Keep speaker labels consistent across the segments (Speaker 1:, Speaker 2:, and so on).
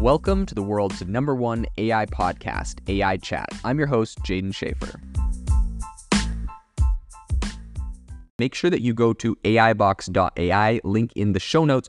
Speaker 1: Welcome to the world's number one AI podcast, AI Chat. I'm your host, Jaeden Schafer. Make sure that you go to AIbox.ai, link in the show notes,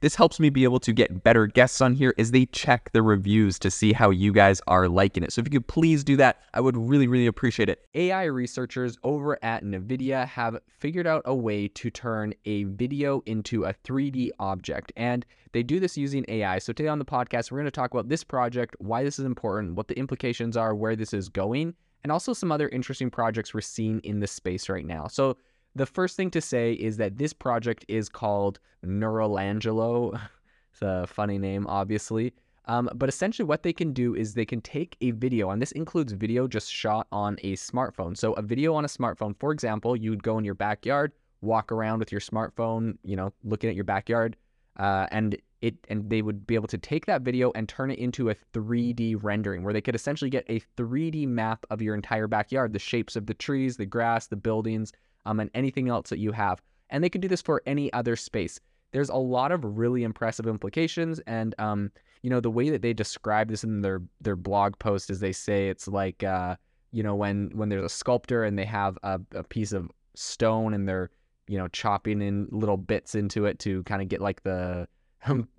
Speaker 1: This helps me be able to get better guests on here as they check the reviews to see how you guys are liking it. So if you could please do that, I would really, really appreciate it. AI researchers over at NVIDIA have figured out a way to turn a video into a 3D object. And they do this using AI. So today on the podcast, we're going to talk about this project, why this is important, what the implications are, where this is going, and also some other interesting projects we're seeing in the space right now. So the first thing to say is that this project is called Neuralangelo. it's a funny name, obviously. Um, but essentially, what they can do is they can take a video, and this includes video just shot on a smartphone. So, a video on a smartphone, for example, you'd go in your backyard, walk around with your smartphone, you know, looking at your backyard, uh, and it and they would be able to take that video and turn it into a 3D rendering, where they could essentially get a 3D map of your entire backyard, the shapes of the trees, the grass, the buildings, um, and anything else that you have. And they could do this for any other space. There's a lot of really impressive implications, and um, you know the way that they describe this in their their blog post is they say it's like uh, you know when when there's a sculptor and they have a, a piece of stone and they're you know chopping in little bits into it to kind of get like the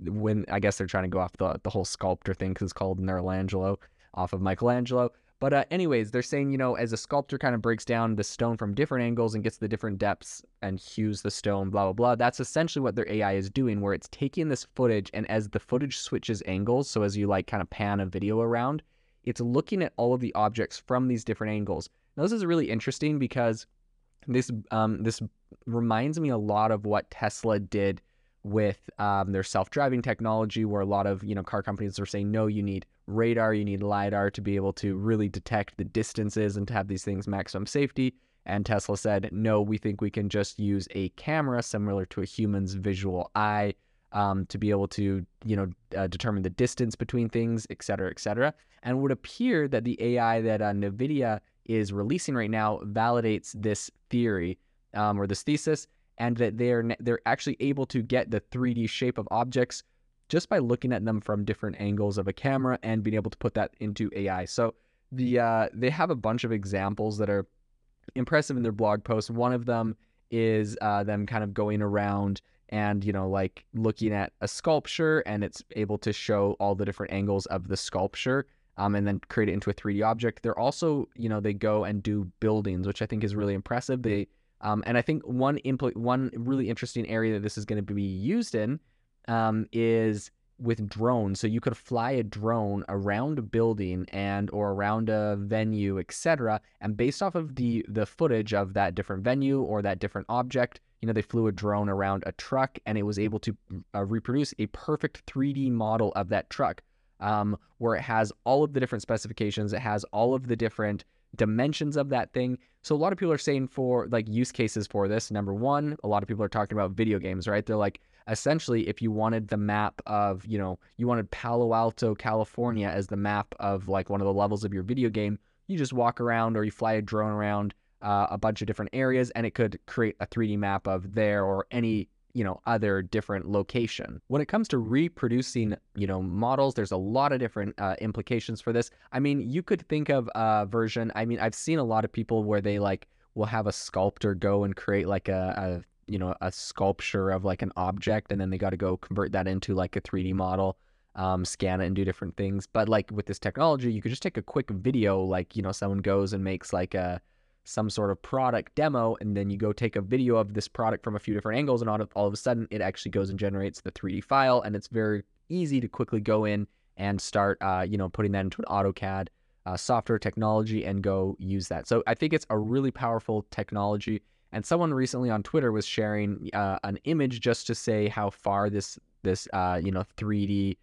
Speaker 1: when I guess they're trying to go off the the whole sculptor thing because it's called Neuralangelo off of Michelangelo. But uh, anyways, they're saying, you know, as a sculptor kind of breaks down the stone from different angles and gets the different depths and hues the stone, blah, blah, blah, that's essentially what their AI is doing, where it's taking this footage and as the footage switches angles, so as you like kind of pan a video around, it's looking at all of the objects from these different angles. Now, this is really interesting because this um, this reminds me a lot of what Tesla did with um, their self-driving technology, where a lot of you know car companies are saying, no, you need radar, you need LiDAR to be able to really detect the distances and to have these things maximum safety. And Tesla said, no, we think we can just use a camera similar to a human's visual eye um, to be able to, you know, uh, determine the distance between things, et cetera, et cetera. And it would appear that the AI that uh, NVIDIA is releasing right now validates this theory um, or this thesis, and that they're they're actually able to get the 3D shape of objects just by looking at them from different angles of a camera and being able to put that into AI. So the uh, they have a bunch of examples that are impressive in their blog posts. One of them is uh, them kind of going around and you know like looking at a sculpture and it's able to show all the different angles of the sculpture um, and then create it into a 3D object. They're also you know they go and do buildings, which I think is really impressive. They um, and I think one impl- one really interesting area that this is going to be used in um, is with drones. So you could fly a drone around a building and or around a venue, etc. And based off of the the footage of that different venue or that different object, you know, they flew a drone around a truck and it was able to uh, reproduce a perfect 3D model of that truck, um, where it has all of the different specifications, it has all of the different dimensions of that thing. So a lot of people are saying for like use cases for this. Number one, a lot of people are talking about video games, right? They're like, essentially if you wanted the map of you know you wanted palo alto california as the map of like one of the levels of your video game you just walk around or you fly a drone around uh, a bunch of different areas and it could create a 3d map of there or any you know other different location. When it comes to reproducing you know models there's a lot of different uh, implications for this. I mean you could think of a version i mean i've seen a lot of people where they like will have a sculptor go and create like a, a you know a sculpture of like an object and then they got to go convert that into like a 3d model um, scan it and do different things but like with this technology you could just take a quick video like you know someone goes and makes like a some sort of product demo and then you go take a video of this product from a few different angles and all of, all of a sudden it actually goes and generates the 3d file and it's very easy to quickly go in and start uh, you know putting that into an AutoCAD uh, software technology and go use that. So I think it's a really powerful technology. And someone recently on Twitter was sharing uh, an image just to say how far this this uh, you know 3D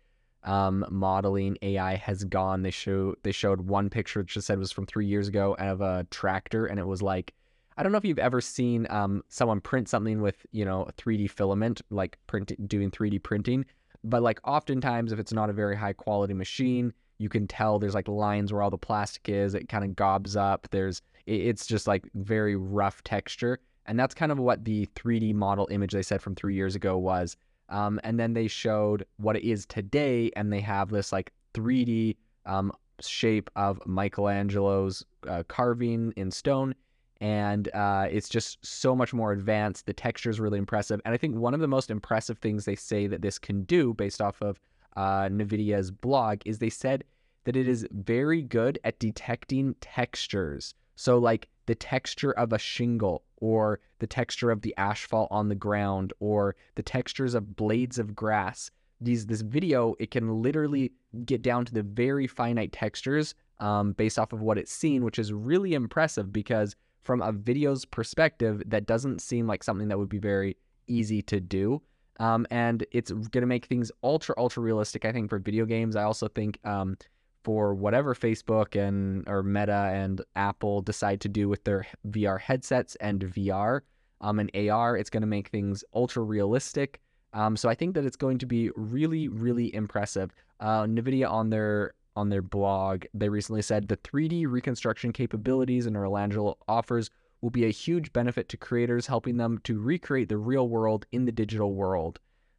Speaker 1: um, modeling AI has gone. They show they showed one picture which just said was from three years ago of a tractor, and it was like I don't know if you've ever seen um, someone print something with you know 3D filament, like print doing 3D printing, but like oftentimes if it's not a very high quality machine, you can tell there's like lines where all the plastic is. It kind of gobs up. There's it's just like very rough texture, and that's kind of what the 3D model image they said from three years ago was. Um, and then they showed what it is today, and they have this like 3D um, shape of Michelangelo's uh, carving in stone. And uh, it's just so much more advanced. The texture is really impressive. And I think one of the most impressive things they say that this can do, based off of uh, NVIDIA's blog, is they said that it is very good at detecting textures. So, like the texture of a shingle or the texture of the asphalt on the ground or the textures of blades of grass. These this video it can literally get down to the very finite textures um, based off of what it's seen, which is really impressive because from a video's perspective, that doesn't seem like something that would be very easy to do. Um, and it's going to make things ultra ultra realistic. I think for video games, I also think um, for whatever Facebook and or Meta and Apple decide to do with their VR headsets and VR um, and AR, it's going to make things ultra realistic. Um, so I think that it's going to be really, really impressive. Uh, Nvidia on their on their blog, they recently said the 3D reconstruction capabilities Neuralangelo offers will be a huge benefit to creators, helping them to recreate the real world in the digital world.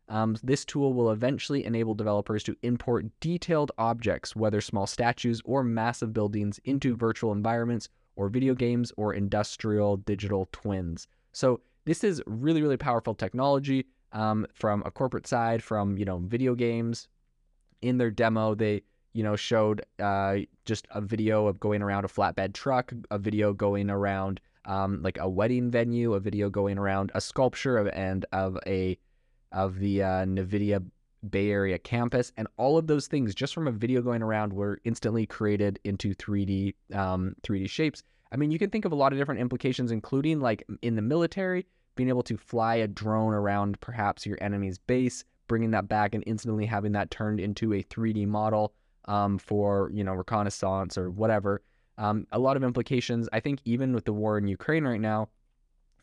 Speaker 1: Um, this tool will eventually enable developers to import detailed objects, whether small statues or massive buildings, into virtual environments or video games or industrial digital twins. So this is really, really powerful technology um, from a corporate side, from you know video games. In their demo, they you know showed uh, just a video of going around a flatbed truck, a video going around um, like a wedding venue, a video going around a sculpture of, and of a of the uh, NVIDIA Bay Area campus. And all of those things, just from a video going around, were instantly created into 3D um, 3D shapes. I mean, you can think of a lot of different implications, including like in the military, being able to fly a drone around perhaps your enemy's base, bringing that back and instantly having that turned into a 3D model um, for you know reconnaissance or whatever. Um, a lot of implications. I think even with the war in Ukraine right now,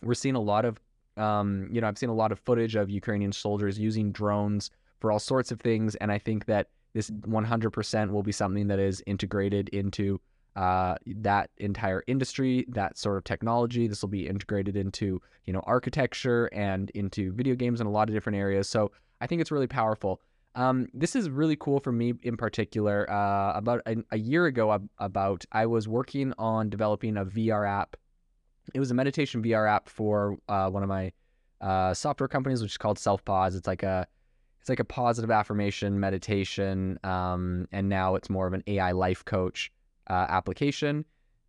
Speaker 1: we're seeing a lot of um, you know, I've seen a lot of footage of Ukrainian soldiers using drones for all sorts of things, and I think that this 100% will be something that is integrated into uh, that entire industry, that sort of technology. This will be integrated into you know architecture and into video games in a lot of different areas. So I think it's really powerful. Um, this is really cool for me in particular. Uh, about a, a, year ago, about I was working on developing a VR app it was a meditation VR app for uh, one of my uh, software companies, which is called Self Pause. It's like a it's like a positive affirmation meditation, um, and now it's more of an AI life coach uh, application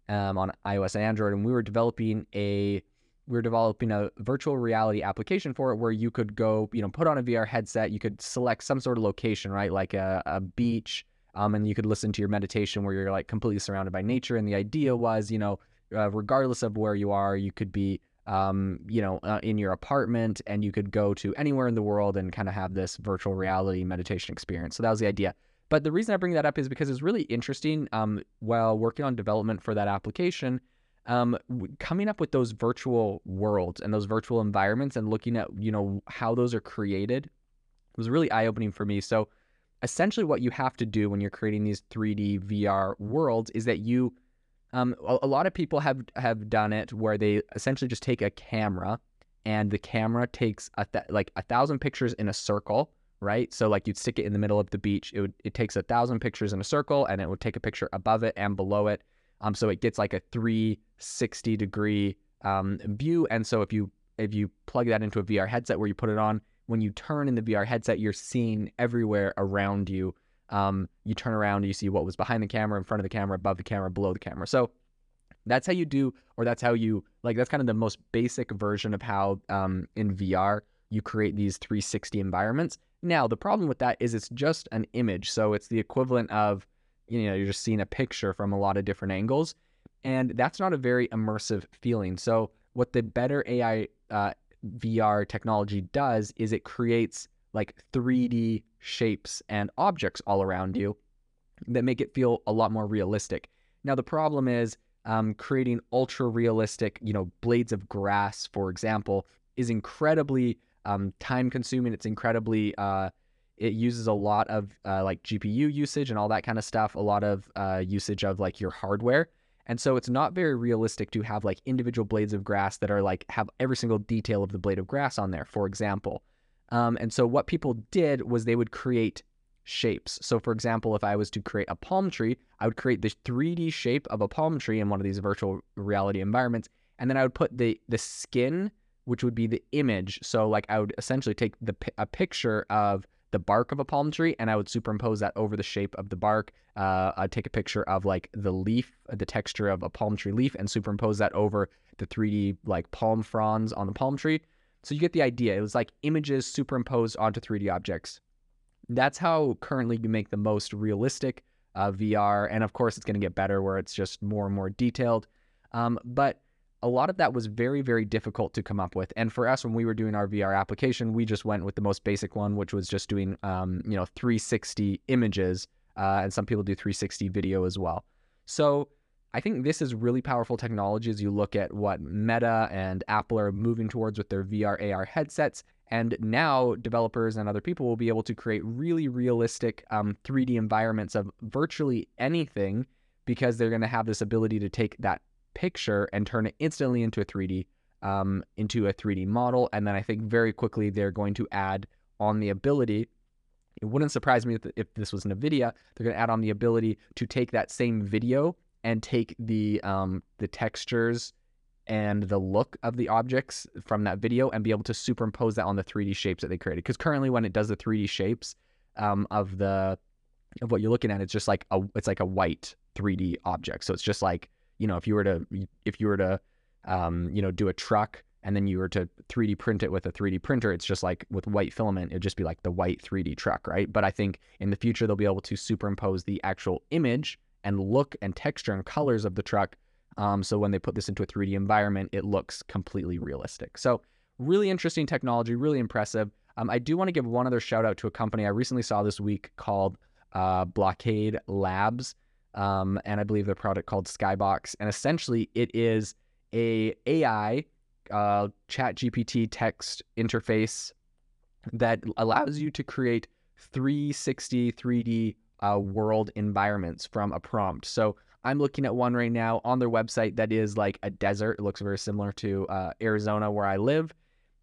Speaker 1: um, on iOS and Android. And we were developing a we were developing a virtual reality application for it where you could go, you know, put on a VR headset. You could select some sort of location, right, like a, a beach, um, and you could listen to your meditation where you're like completely surrounded by nature. And the idea was, you know, uh, regardless of where you are, you could be, um, you know, uh, in your apartment and you could go to anywhere in the world and kind of have this virtual reality meditation experience. So that was the idea. But the reason I bring that up is because it's really interesting um, while working on development for that application. Um, coming up with those virtual worlds and those virtual environments and looking at you know how those are created was really eye opening for me. So essentially, what you have to do when you're creating these 3D VR worlds is that you um, a, a, lot of people have have done it where they essentially just take a camera and the camera takes a th- like a thousand pictures in a circle, right? So like you'd stick it in the middle of the beach. It would it takes a thousand pictures in a circle and it would take a picture above it and below it. Um, so it gets like a 360 degree um, view. And so if you if you plug that into a VR headset where you put it on, when you turn in the VR headset, you're seeing everywhere around you um, you turn around you see what was behind the camera, in front of the camera, above the camera, below the camera. So that's how you do, or that's how you like. That's kind of the most basic version of how um, in VR you create these 360 environments. Now the problem with that is it's just an image, so it's the equivalent of you know you're just seeing a picture from a lot of different angles, and that's not a very immersive feeling. So what the better AI uh, VR technology does is it creates like 3D shapes and objects all around you that make it feel a lot more realistic. Now, the problem is um, creating ultra realistic, you know, blades of grass, for example, is incredibly um, time consuming. It's incredibly, uh, it uses a lot of uh, like GPU usage and all that kind of stuff, a lot of uh, usage of like your hardware. And so it's not very realistic to have like individual blades of grass that are like have every single detail of the blade of grass on there, for example. Um, and so what people did was they would create shapes. So, for example, if I was to create a palm tree, I would create the 3D shape of a palm tree in one of these virtual reality environments, and then I would put the the skin, which would be the image. So, like I would essentially take the a picture of the bark of a palm tree and I would superimpose that over the shape of the bark. Uh, I'd take a picture of like the leaf, the texture of a palm tree leaf, and superimpose that over the 3D like palm fronds on the palm tree. So you get the idea. It was like images superimposed onto 3D objects. That's how currently you make the most realistic uh, VR. And of course, it's going to get better where it's just more and more detailed. Um, but a lot of that was very, very difficult to come up with. And for us, when we were doing our VR application, we just went with the most basic one, which was just doing, um, you know, 360 images. Uh, and some people do 360 video as well. So I think this is really powerful technology as you look at what Meta and Apple are moving towards with their VR AR headsets. And now developers and other people will be able to create really realistic um, 3D environments of virtually anything because they're going to have this ability to take that picture and turn it instantly into a 3D um, into a 3D model. And then I think very quickly they're going to add on the ability. It wouldn't surprise me if, if this was NVIDIA. They're going to add on the ability to take that same video and take the um, the textures and the look of the objects from that video and be able to superimpose that on the 3D shapes that they created. Because currently, when it does the 3D shapes um, of the of what you're looking at, it's just like a it's like a white 3D object. So it's just like you know if you were to if you were to um, you know do a truck and then you were to 3D print it with a 3D printer, it's just like with white filament, it'd just be like the white 3D truck, right? But I think in the future they'll be able to superimpose the actual image and look and texture and colors of the truck um, so when they put this into a 3D environment, it looks completely realistic. So really interesting technology, really impressive. Um, I do want to give one other shout out to a company I recently saw this week called uh, Blockade Labs, um, and I believe their product called Skybox. And essentially, it is a AI uh, Chat GPT text interface that allows you to create 360 3D uh, world environments from a prompt. So I'm looking at one right now on their website that is like a desert. It looks very similar to uh, Arizona where I live.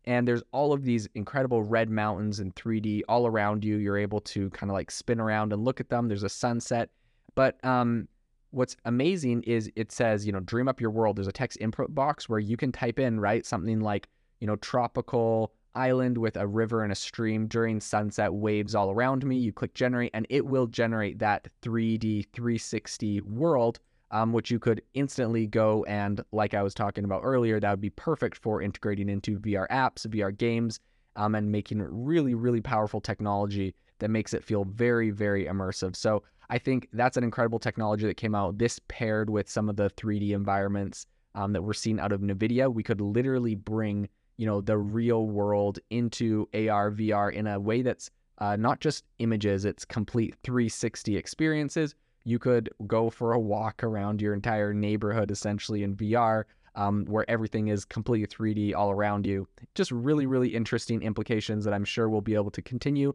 Speaker 1: And there's all of these incredible red mountains in 3D all around you. You're able to kind of like spin around and look at them. There's a sunset. But um, what's amazing is it says, you know, dream up your world. There's a text input box where you can type in, right, something like, you know, tropical island with a river and a stream during sunset, waves all around me. You click generate, and it will generate that 3D 360 world, um, which you could instantly go and, like I was talking about earlier, that would be perfect for integrating into VR apps, VR games, um, and making really, really powerful technology that makes it feel very, very immersive. So I think that's an incredible technology that came out. This paired with some of the 3D environments um, that we're seeing out of NVIDIA, we could literally bring you know the real world into AR VR in a way that's uh, not just images; it's complete 360 experiences. You could go for a walk around your entire neighborhood essentially in VR, um, where everything is completely 3D all around you. Just really, really interesting implications that I'm sure we'll be able to continue